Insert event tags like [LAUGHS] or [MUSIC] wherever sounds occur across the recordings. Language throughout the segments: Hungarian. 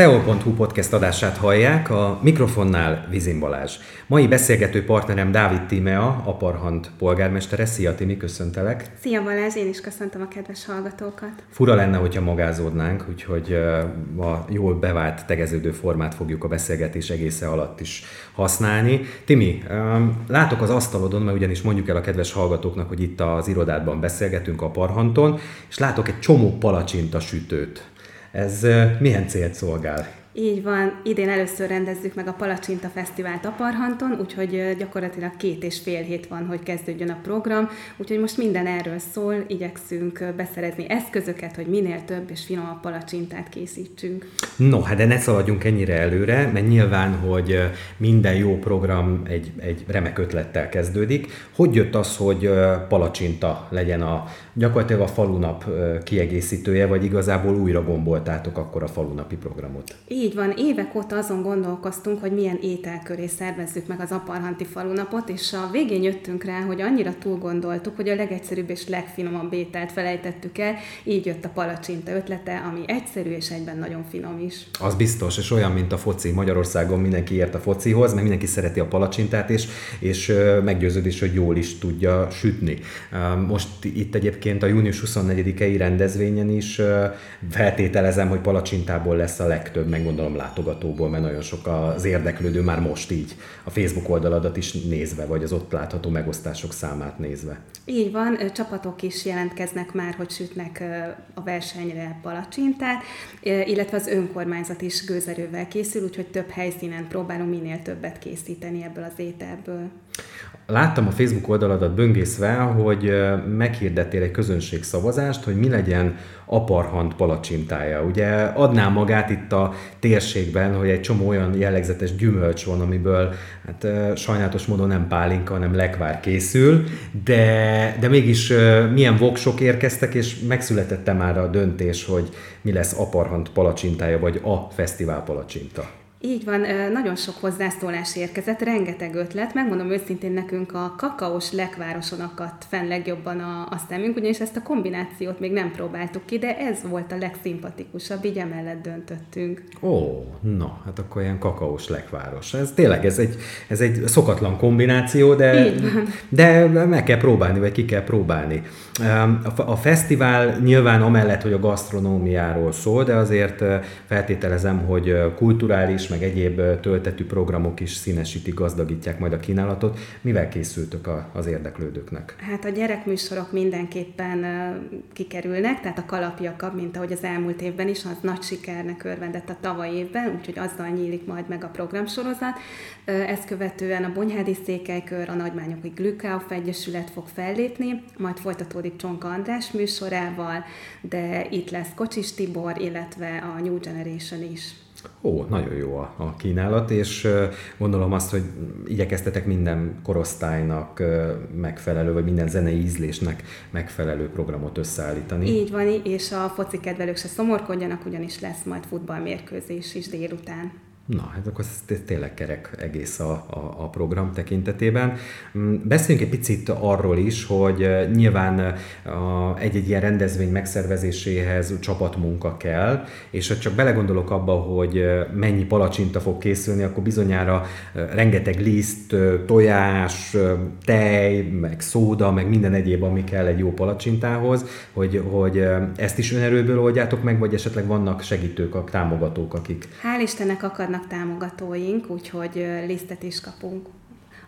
A Teol.hu podcast adását hallják, a mikrofonnál Vizin Balázs. Mai beszélgető partnerem Dávid Tímea, Aparhant polgármestere. Szia Timi, köszöntelek. Szia Balázs, én is köszöntöm a kedves hallgatókat. Fura lenne, hogyha magázódnánk, úgyhogy a jól bevált tegeződő formát fogjuk a beszélgetés egésze alatt is használni. Timi, látok az asztalodon, mert ugyanis mondjuk el a kedves hallgatóknak, hogy itt az irodádban beszélgetünk Aparhanton, és látok egy csomó palacsinta sütőt. Ez milyen célt szolgál? Így van, idén először rendezzük meg a Palacsinta Fesztivált Aparhanton, úgyhogy gyakorlatilag két és fél hét van, hogy kezdődjön a program, úgyhogy most minden erről szól, igyekszünk beszerezni eszközöket, hogy minél több és finomabb palacsintát készítsünk. No, hát de ne szaladjunk ennyire előre, mert nyilván, hogy minden jó program egy, egy remek ötlettel kezdődik. Hogy jött az, hogy palacsinta legyen a gyakorlatilag a falunap kiegészítője, vagy igazából újra gomboltátok akkor a falunapi programot? Így van, évek óta azon gondolkoztunk, hogy milyen ételköré szervezzük meg az aparhanti falunapot, és a végén jöttünk rá, hogy annyira túl gondoltuk, hogy a legegyszerűbb és legfinomabb ételt felejtettük el, így jött a palacsinta ötlete, ami egyszerű és egyben nagyon finom is. Az biztos, és olyan, mint a foci. Magyarországon mindenki ért a focihoz, mert mindenki szereti a palacsintát, és, és meggyőződés, hogy jól is tudja sütni. Most itt egyébként a június 24-i rendezvényen is feltételezem, hogy palacsintából lesz a legtöbb, meg gondolom látogatóból, mert nagyon sok az érdeklődő már most így a Facebook oldaladat is nézve, vagy az ott látható megosztások számát nézve. Így van, csapatok is jelentkeznek már, hogy sütnek a versenyre palacsintát, illetve az önkormányzat is gőzerővel készül, úgyhogy több helyszínen próbálunk minél többet készíteni ebből az ételből. Láttam a Facebook oldaladat böngészve, hogy meghirdettél egy közönségszavazást, hogy mi legyen aparhant palacsintája. Ugye adná magát itt a térségben, hogy egy csomó olyan jellegzetes gyümölcs van, amiből hát sajnálatos módon nem pálinka, hanem lekvár készül, de, de mégis milyen voksok érkeztek, és megszületette már a döntés, hogy mi lesz aparhant palacsintája, vagy a fesztivál palacsinta. Így van, nagyon sok hozzászólás érkezett, rengeteg ötlet. Megmondom őszintén, nekünk a kakaós lekvároson akadt fenn legjobban a, a szemünk, ugyanis ezt a kombinációt még nem próbáltuk ki, de ez volt a legszimpatikusabb, így emellett döntöttünk. Ó, na, hát akkor ilyen kakaós lekváros. Ez tényleg, ez egy, ez egy szokatlan kombináció, de, de meg kell próbálni, vagy ki kell próbálni. A fesztivál nyilván amellett, hogy a gasztronómiáról szól, de azért feltételezem, hogy kulturális, meg egyéb töltetű programok is színesítik, gazdagítják majd a kínálatot. Mivel készültök az érdeklődőknek? Hát a gyerekműsorok mindenképpen kikerülnek, tehát a kalapjaka, mint ahogy az elmúlt évben is, az nagy sikernek örvendett a tavaly évben, úgyhogy azzal nyílik majd meg a programsorozat. Ezt követően a Bonyhádi Székelykör, a Nagymányoki Glükauf Egyesület fog fellépni, majd folytatódik Csonka András műsorával, de itt lesz Kocsis Tibor, illetve a New Generation is. Ó, nagyon jó a, a kínálat, és gondolom azt, hogy igyekeztetek minden korosztálynak megfelelő, vagy minden zenei ízlésnek megfelelő programot összeállítani. Így van, és a foci kedvelők se szomorkodjanak, ugyanis lesz majd futballmérkőzés is délután. Na, hát akkor ez tényleg kerek egész a, a, a program tekintetében. Mm, beszéljünk egy picit arról is, hogy nyilván egy-egy ilyen rendezvény megszervezéséhez csapatmunka kell, és ha csak belegondolok abba, hogy mennyi palacsinta fog készülni, akkor bizonyára rengeteg liszt, tojás, tej, meg szóda, meg minden egyéb, ami kell egy jó palacsintához, hogy, hogy ezt is önerőből oldjátok meg, vagy esetleg vannak segítők, támogatók, akik... Hál' Istennek akadnak vannak támogatóink, úgyhogy lisztet is kapunk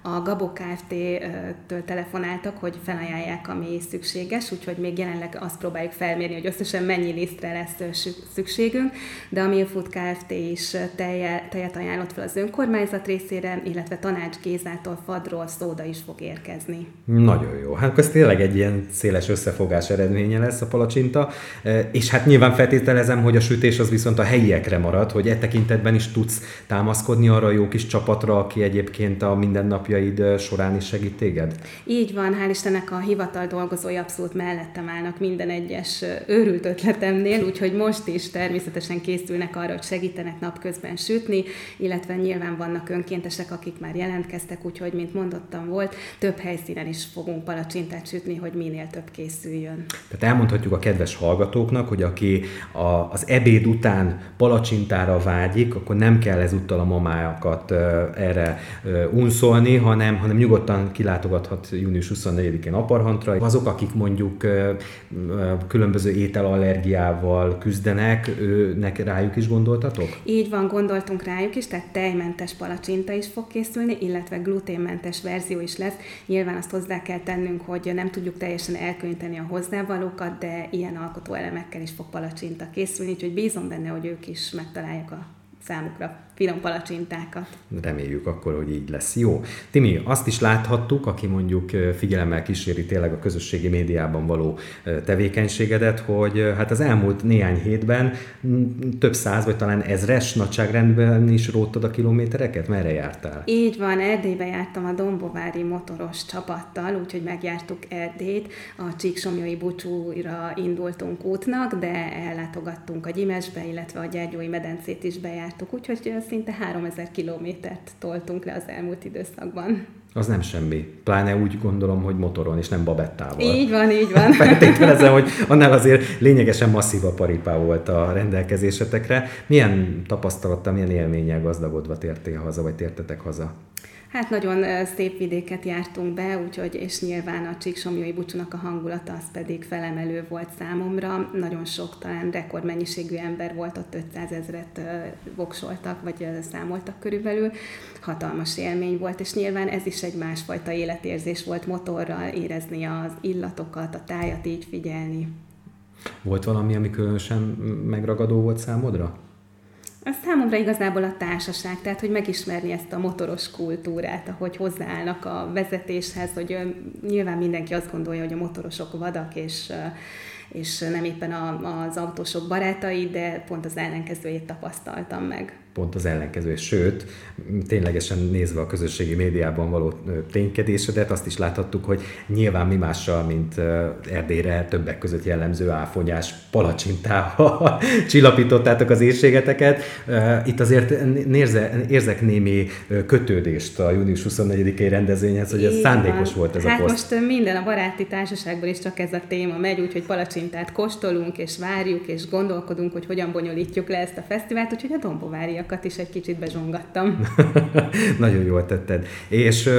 a Gabo Kft-től telefonáltak, hogy felajánlják, ami szükséges, úgyhogy még jelenleg azt próbáljuk felmérni, hogy összesen mennyi lisztre lesz szükségünk, de a Milfood Kft. is tejet ajánlott fel az önkormányzat részére, illetve Tanács Gézától fadról szóda is fog érkezni. Nagyon jó. Hát ez tényleg egy ilyen széles összefogás eredménye lesz a palacsinta, és hát nyilván feltételezem, hogy a sütés az viszont a helyiekre marad, hogy e tekintetben is tudsz támaszkodni arra a jó kis csapatra, aki egyébként a mindennapi napjaid során is segít téged? Így van, hál' Istennek a hivatal dolgozói abszolút mellettem állnak minden egyes őrült ötletemnél, úgyhogy most is természetesen készülnek arra, hogy segítenek napközben sütni, illetve nyilván vannak önkéntesek, akik már jelentkeztek, úgyhogy, mint mondottam volt, több helyszínen is fogunk palacsintát sütni, hogy minél több készüljön. Tehát elmondhatjuk a kedves hallgatóknak, hogy aki a, az ebéd után palacsintára vágyik, akkor nem kell ezúttal a mamákat erre unszolni, hanem, hanem nyugodtan kilátogathat június 24-én Aparhantra. Azok, akik mondjuk különböző ételallergiával küzdenek, őnek rájuk is gondoltatok? Így van, gondoltunk rájuk is, tehát tejmentes palacsinta is fog készülni, illetve gluténmentes verzió is lesz. Nyilván azt hozzá kell tennünk, hogy nem tudjuk teljesen elkönyvteni a hozzávalókat, de ilyen alkotóelemekkel is fog palacsinta készülni, úgyhogy bízom benne, hogy ők is megtalálják a számukra finom palacsintákat. Reméljük akkor, hogy így lesz. Jó. Timi, azt is láthattuk, aki mondjuk figyelemmel kíséri tényleg a közösségi médiában való tevékenységedet, hogy hát az elmúlt néhány hétben több száz, vagy talán ezres nagyságrendben is róttad a kilométereket? Merre jártál? Így van, Erdélybe jártam a Dombovári motoros csapattal, úgyhogy megjártuk Erdélyt, a Csíksomjói búcsúra indultunk útnak, de ellátogattunk a Gyimesbe, illetve a Gyergyói medencét is bejártuk, úgyhogy szinte 3000 kilométert toltunk le az elmúlt időszakban. Az nem semmi. Pláne úgy gondolom, hogy motoron, és nem babettával. Így van, így van. [LAUGHS] Feltételezem, hogy annál azért lényegesen masszív a paripá volt a rendelkezésetekre. Milyen tapasztalattal, milyen élménnyel gazdagodva tértél haza, vagy tértetek haza? Hát nagyon szép vidéket jártunk be, úgyhogy, és nyilván a Csíksomjói búcsúnak a hangulata az pedig felemelő volt számomra. Nagyon sok, talán rekordmennyiségű ember volt, ott 500 ezret voksoltak, vagy számoltak körülbelül. Hatalmas élmény volt, és nyilván ez is egy másfajta életérzés volt motorral, érezni az illatokat, a tájat így figyelni. Volt valami, ami különösen megragadó volt számodra? Az számomra igazából a társaság, tehát hogy megismerni ezt a motoros kultúrát, ahogy hozzáállnak a vezetéshez, hogy nyilván mindenki azt gondolja, hogy a motorosok vadak, és, és nem éppen a, az autósok barátai, de pont az ellenkezőjét tapasztaltam meg pont az ellenkező, sőt, ténylegesen nézve a közösségi médiában való ténykedésedet, azt is láthattuk, hogy nyilván mi mással, mint Erdélyre többek között jellemző áfonyás palacsintával [LAUGHS] csillapítottátok az éjségeteket. Itt azért nérze, érzek némi kötődést a június 24-i rendezvényhez, hogy ez szándékos volt ez hát a poszt. most minden a baráti társaságban is csak ez a téma megy, úgyhogy palacsintát kóstolunk, és várjuk, és gondolkodunk, hogy hogyan bonyolítjuk le ezt a fesztivált, úgyhogy a Dombovári díjakat is egy kicsit bezsongattam. [LAUGHS] Nagyon jól tetted. És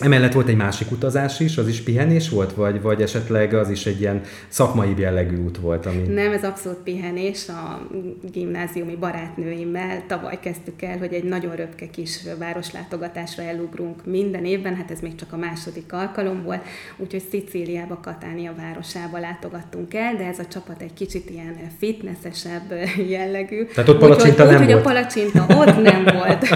Emellett volt egy másik utazás is, az is pihenés volt, vagy, vagy esetleg az is egy ilyen szakmai jellegű út volt? Ami... Nem, ez abszolút pihenés. A gimnáziumi barátnőimmel tavaly kezdtük el, hogy egy nagyon röpke kis városlátogatásra elugrunk minden évben, hát ez még csak a második alkalom volt, úgyhogy Szicíliába, Katánia városába látogattunk el, de ez a csapat egy kicsit ilyen fitnessesebb jellegű. Tehát ott palacsinta úgy, nem úgy, volt? Hogy a palacsinta ott nem volt.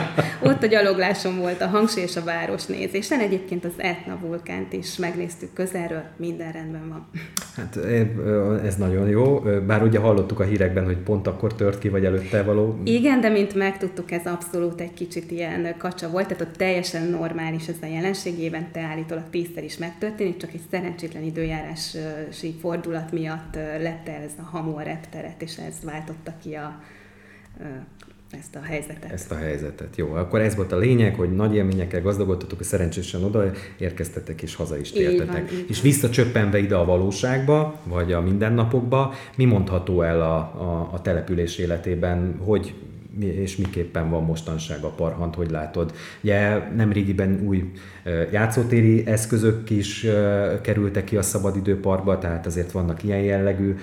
Ott a gyalogláson volt a hangsúly és a városnézés egyébként az Etna vulkánt is megnéztük közelről, minden rendben van. Hát ez nagyon jó, bár ugye hallottuk a hírekben, hogy pont akkor tört ki, vagy előtte való. Igen, de mint megtudtuk, ez abszolút egy kicsit ilyen kacsa volt, tehát ott teljesen normális ez a jelenség, évente állítólag tízszer is megtörténik, csak egy szerencsétlen időjárási fordulat miatt lett el ez a hamu a repteret, és ez váltotta ki a ezt a helyzetet. Ezt a helyzetet. Jó, akkor ez volt a lényeg, hogy nagy élményekkel gazdagodtatok, és szerencsésen oda érkeztetek, és haza is tértetek. Van, és visszacsöppenve ide a valóságba, vagy a mindennapokba, mi mondható el a, a, a település életében, hogy és miképpen van mostanság a parhant, hogy látod. Ugye nemrégiben új játszótéri eszközök is kerültek ki a szabadidőparkba, tehát azért vannak ilyen jellegű,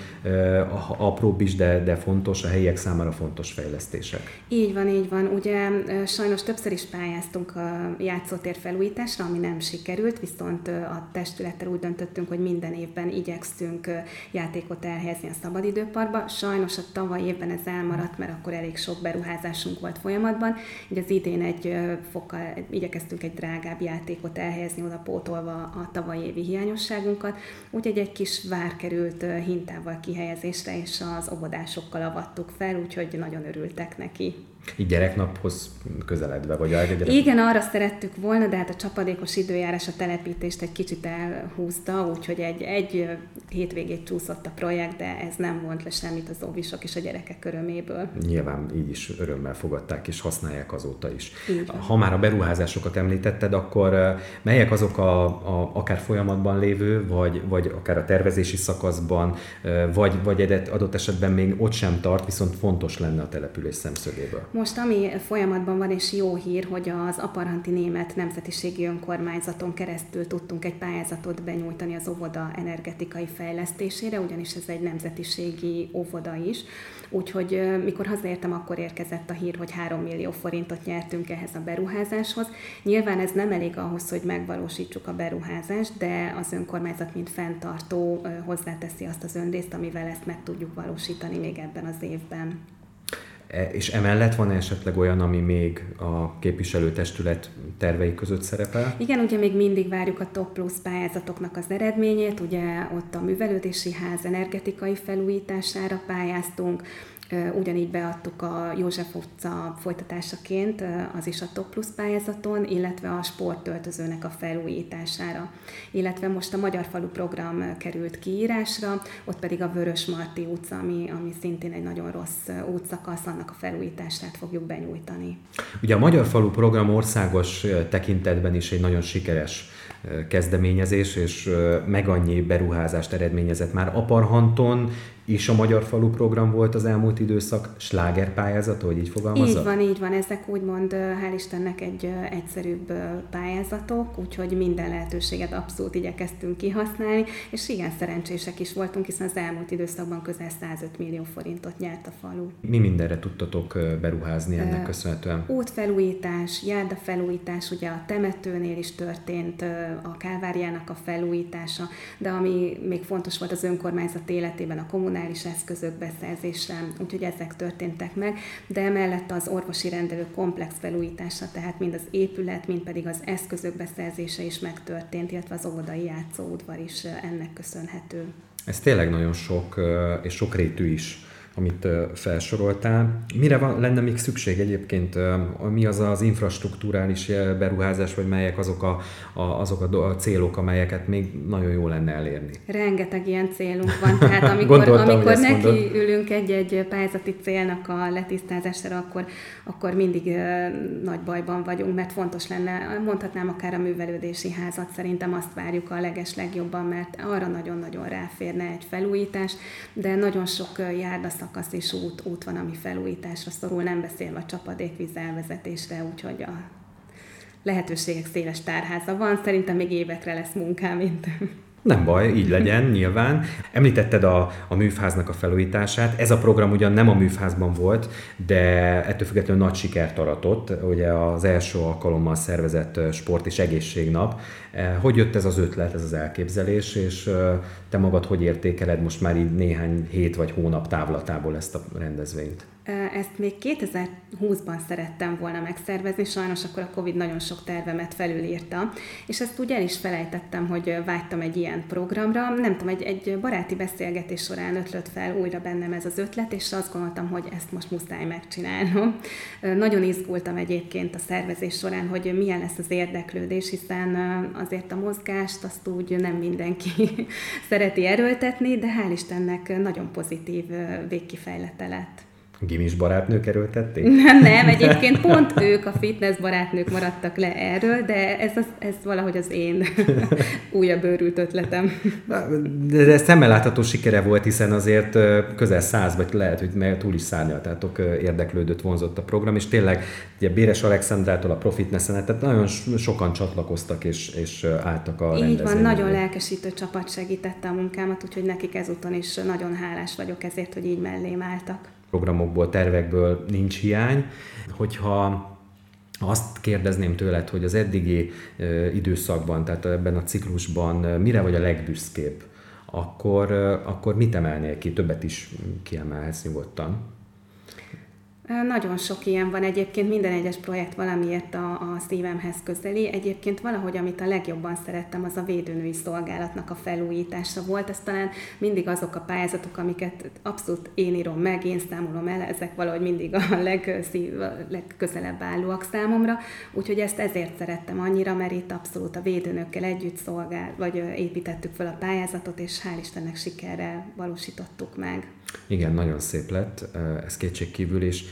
apróbb is, de, de fontos, a helyiek számára fontos fejlesztések. Így van, így van. Ugye sajnos többször is pályáztunk a játszótér felújításra, ami nem sikerült, viszont a testülettel úgy döntöttünk, hogy minden évben igyekszünk játékot elhelyezni a szabadidőparkba. Sajnos a tavaly évben ez elmaradt, mert akkor elég sok beruházásunk volt folyamatban, így az idén egy fokkal igyekeztünk egy drágább játékot elhelyezni, oda pótolva a tavalyi évi hiányosságunkat. Úgyhogy egy kis vár került hintával kihelyezésre, és az óvodásokkal avattuk fel, úgyhogy nagyon örültek neki. Így gyereknaphoz közeledve, vagy a gyerek... Igen, arra szerettük volna, de hát a csapadékos időjárás a telepítést egy kicsit elhúzta, úgyhogy egy, egy hétvégét csúszott a projekt, de ez nem vont le semmit az óvisok és a gyerekek öröméből. Nyilván így is örömmel fogadták és használják azóta is. Ha már a beruházásokat említetted, akkor melyek azok a, a akár folyamatban lévő, vagy, vagy akár a tervezési szakaszban, vagy, vagy adott esetben még ott sem tart, viszont fontos lenne a település szemszögéből? Most ami folyamatban van, és jó hír, hogy az Aparanti Német Nemzetiségi Önkormányzaton keresztül tudtunk egy pályázatot benyújtani az óvoda energetikai fejlesztésére, ugyanis ez egy nemzetiségi óvoda is. Úgyhogy mikor hazaértem, akkor érkezett a hír, hogy 3 millió forintot nyertünk ehhez a beruházáshoz. Nyilván ez nem elég ahhoz, hogy megvalósítsuk a beruházást, de az önkormányzat, mint fenntartó hozzáteszi azt az önrészt, amivel ezt meg tudjuk valósítani még ebben az évben. E, és emellett van esetleg olyan, ami még a képviselőtestület tervei között szerepel? Igen, ugye még mindig várjuk a Top Plus pályázatoknak az eredményét, ugye ott a művelődési ház energetikai felújítására pályáztunk, Ugyanígy beadtuk a József utca folytatásaként, az is a Top Plus pályázaton, illetve a sporttöltözőnek a felújítására. Illetve most a Magyar Falu program került kiírásra, ott pedig a Vörös Marti utca, ami, ami szintén egy nagyon rossz útszakasz, annak a felújítását fogjuk benyújtani. Ugye a Magyar Falu program országos tekintetben is egy nagyon sikeres kezdeményezés, és meg annyi beruházást eredményezett már Aparhanton, is a Magyar Falu program volt az elmúlt időszak slágerpályázata, hogy így fogalmazza? Így van, így van. Ezek úgymond, hál' Istennek egy egyszerűbb pályázatok, úgyhogy minden lehetőséget abszolút igyekeztünk kihasználni, és igen, szerencsések is voltunk, hiszen az elmúlt időszakban közel 105 millió forintot nyert a falu. Mi mindenre tudtatok beruházni ennek köszönhetően? Útfelújítás, járdafelújítás, ugye a temetőnél is történt a Kálváriának a felújítása, de ami még fontos volt az önkormányzat életében, a kommunális eszközök beszerzése, úgyhogy ezek történtek meg, de emellett az orvosi rendelő komplex felújítása, tehát mind az épület, mind pedig az eszközök beszerzése is megtörtént, illetve az óvodai játszóudvar is ennek köszönhető. Ez tényleg nagyon sok és sokrétű is amit felsoroltál. Mire van, lenne még szükség egyébként? Mi az az infrastruktúrális beruházás, vagy melyek azok a, a, azok a célok, amelyeket még nagyon jó lenne elérni? Rengeteg ilyen célunk van, tehát [LAUGHS] amikor, Gondoltam, amikor neki ülünk egy-egy pályázati célnak a letisztázására, akkor, akkor mindig nagy bajban vagyunk, mert fontos lenne, mondhatnám akár a művelődési házat, szerintem azt várjuk a leges legjobban, mert arra nagyon-nagyon ráférne egy felújítás, de nagyon sok járdaszak szakasz és út, út van, ami felújításra szorul, nem beszélve a csapadékvíz elvezetésre, úgyhogy a lehetőségek széles tárháza van. Szerintem még évekre lesz munkám, mint nem baj, így legyen, [LAUGHS] nyilván. Említetted a, a műfháznak a felújítását. Ez a program ugyan nem a műfházban volt, de ettől függetlenül nagy sikert aratott. Ugye az első alkalommal szervezett sport és egészségnap. Eh, hogy jött ez az ötlet, ez az elképzelés, és te magad hogy értékeled most már így néhány hét vagy hónap távlatából ezt a rendezvényt? Ezt még 2020-ban szerettem volna megszervezni, sajnos akkor a Covid nagyon sok tervemet felülírta, és ezt úgy el is felejtettem, hogy vágytam egy ilyen programra. Nem tudom, egy, egy baráti beszélgetés során ötlött fel újra bennem ez az ötlet, és azt gondoltam, hogy ezt most muszáj megcsinálnom. Nagyon izgultam egyébként a szervezés során, hogy milyen lesz az érdeklődés, hiszen azért a mozgást azt úgy nem mindenki [LAUGHS] szereti erőltetni, de hál' Istennek nagyon pozitív végkifejlete lett. Gimis barátnők erőltették? [LAUGHS] Nem, nem, egyébként pont ők, a fitness barátnők maradtak le erről, de ez, az, ez valahogy az én [LAUGHS] újabb őrült ötletem. De ez szemmel látható sikere volt, hiszen azért közel száz, vagy lehet, hogy túl is szárnyaltátok érdeklődött, vonzott a program, és tényleg ugye Béres Alexandrától a Profitnessen, tehát nagyon sokan csatlakoztak és, és álltak a Így van, nagyon lelkesítő csapat segítette a munkámat, úgyhogy nekik ezúton is nagyon hálás vagyok ezért, hogy így mellém álltak programokból, tervekből nincs hiány. Hogyha azt kérdezném tőled, hogy az eddigi időszakban, tehát ebben a ciklusban mire vagy a legbüszkébb, akkor, akkor mit emelnél ki? Többet is kiemelhetsz nyugodtan. Nagyon sok ilyen van egyébként, minden egyes projekt valamiért a, a szívemhez közeli. Egyébként valahogy, amit a legjobban szerettem, az a védőnői szolgálatnak a felújítása volt. Ez talán mindig azok a pályázatok, amiket abszolút én írom meg, én számolom el, ezek valahogy mindig a [LAUGHS] legszív, a legközelebb állóak számomra. Úgyhogy ezt ezért szerettem annyira, mert itt abszolút a védőnökkel együtt szolgál, vagy építettük fel a pályázatot, és hál' Istennek sikerrel valósítottuk meg. Igen, nagyon szép lett, ez kétségkívül is.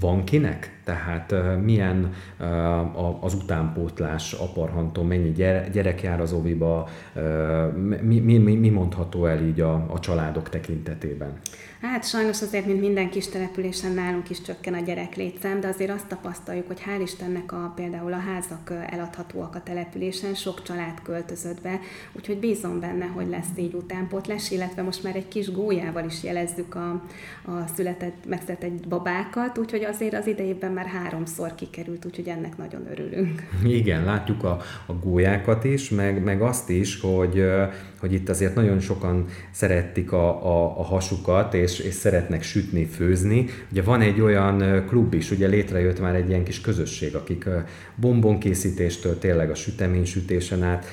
Van kinek? Tehát milyen az utánpótlás aparhanton, mennyi gyerek jár az oviba, mi, mi, mi mondható el így a, a családok tekintetében? Hát sajnos azért, mint minden kis településen nálunk is csökken a gyereklétszám, de azért azt tapasztaljuk, hogy hál' Istennek a, például a házak eladhatóak a településen, sok család költözött be, úgyhogy bízom benne, hogy lesz így utánpótlás, illetve most már egy kis gólyával is jelezzük a, a született, megszületett babákat, úgyhogy azért az idejében már háromszor kikerült, úgyhogy ennek nagyon örülünk. Igen, látjuk a, a gólyákat is, meg, meg azt is, hogy, hogy itt azért nagyon sokan szeretik a, a, a hasukat, és, és szeretnek sütni, főzni. Ugye van egy olyan klub is, ugye létrejött már egy ilyen kis közösség, akik bombonkészítéstől tényleg a süteménysütésen át.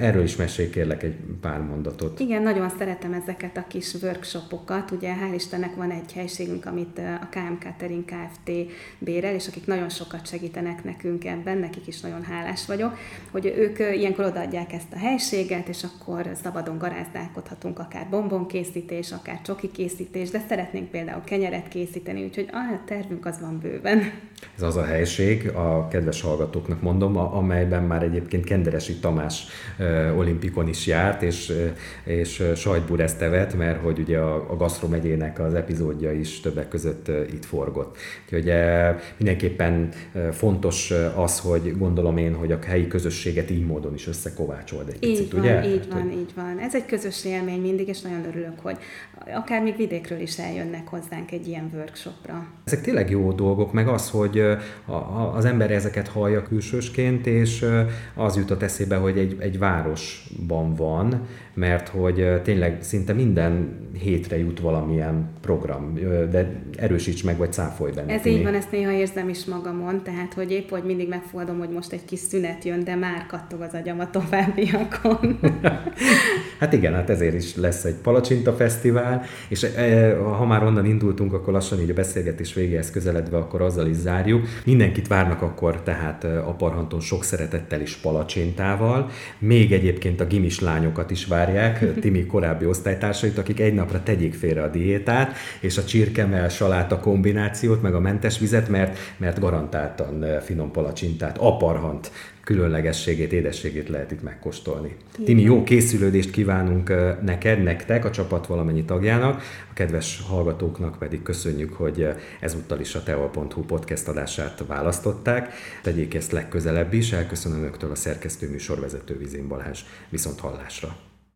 Erről is mesélj kérlek egy pár mondatot. Igen, nagyon szeretem ezeket a kis workshopokat. Ugye hál' Istennek van egy helységünk, amit a KM Catering Kft. bérel, és akik nagyon sokat segítenek nekünk ebben, nekik is nagyon hálás vagyok, hogy ők ilyenkor odaadják ezt a helységet, és akkor szabadon garázdálkodhatunk, akár bombonkészítés, akár csoki készítés, de szeretnénk például kenyeret készíteni, úgyhogy a tervünk az van bőven. Ez az a helység, a kedves hallgatóknak mondom, amelyben már egyébként Kenderesi Tamás olimpikon is járt, és, és sajtburezt evett, mert hogy ugye a, a Gasztro megyének az epizódja is többek között itt forgott. Úgyhogy mindenképpen fontos az, hogy gondolom én, hogy a helyi közösséget így módon is összekovácsold egy így picit, van, ugye? Így van, így van. Ez egy közös élmény mindig, és nagyon örülök, hogy akár még vidékről is eljönnek hozzánk egy ilyen workshopra. Ezek tényleg jó dolgok, meg az, hogy az ember ezeket hallja külsősként, és az jutott eszébe, hogy egy, egy városban van, mert hogy tényleg szinte minden hétre jut valamilyen program, de erősíts meg, vagy cáfolj benne. Ez így van, ezt néha érzem is magamon, tehát hogy épp, hogy mindig megfogadom, hogy most egy kis szünet jön, de már kattog az agyam a továbbiakon. [LAUGHS] hát igen, hát ezért is lesz egy palacsinta fesztivál, és ha már onnan indultunk, akkor lassan így a beszélgetés végéhez közeledve, akkor azzal is zárjuk. Mindenkit várnak akkor tehát a Parhanton sok szeretettel is palacsintával, még egyébként a gimis lányokat is vár várják [LAUGHS] Timi korábbi osztálytársait, akik egy napra tegyék félre a diétát, és a csirkemel saláta kombinációt, meg a mentes vizet, mert, mert garantáltan finom palacsintát, aparhant különlegességét, édességét lehet itt megkóstolni. Timi, jó készülődést kívánunk neked, nektek, a csapat valamennyi tagjának, a kedves hallgatóknak pedig köszönjük, hogy ezúttal is a teol.hu podcast adását választották. Tegyék ezt legközelebb is, elköszönöm önöktől a szerkesztő műsorvezető Vizén Balázs. Viszont hallásra!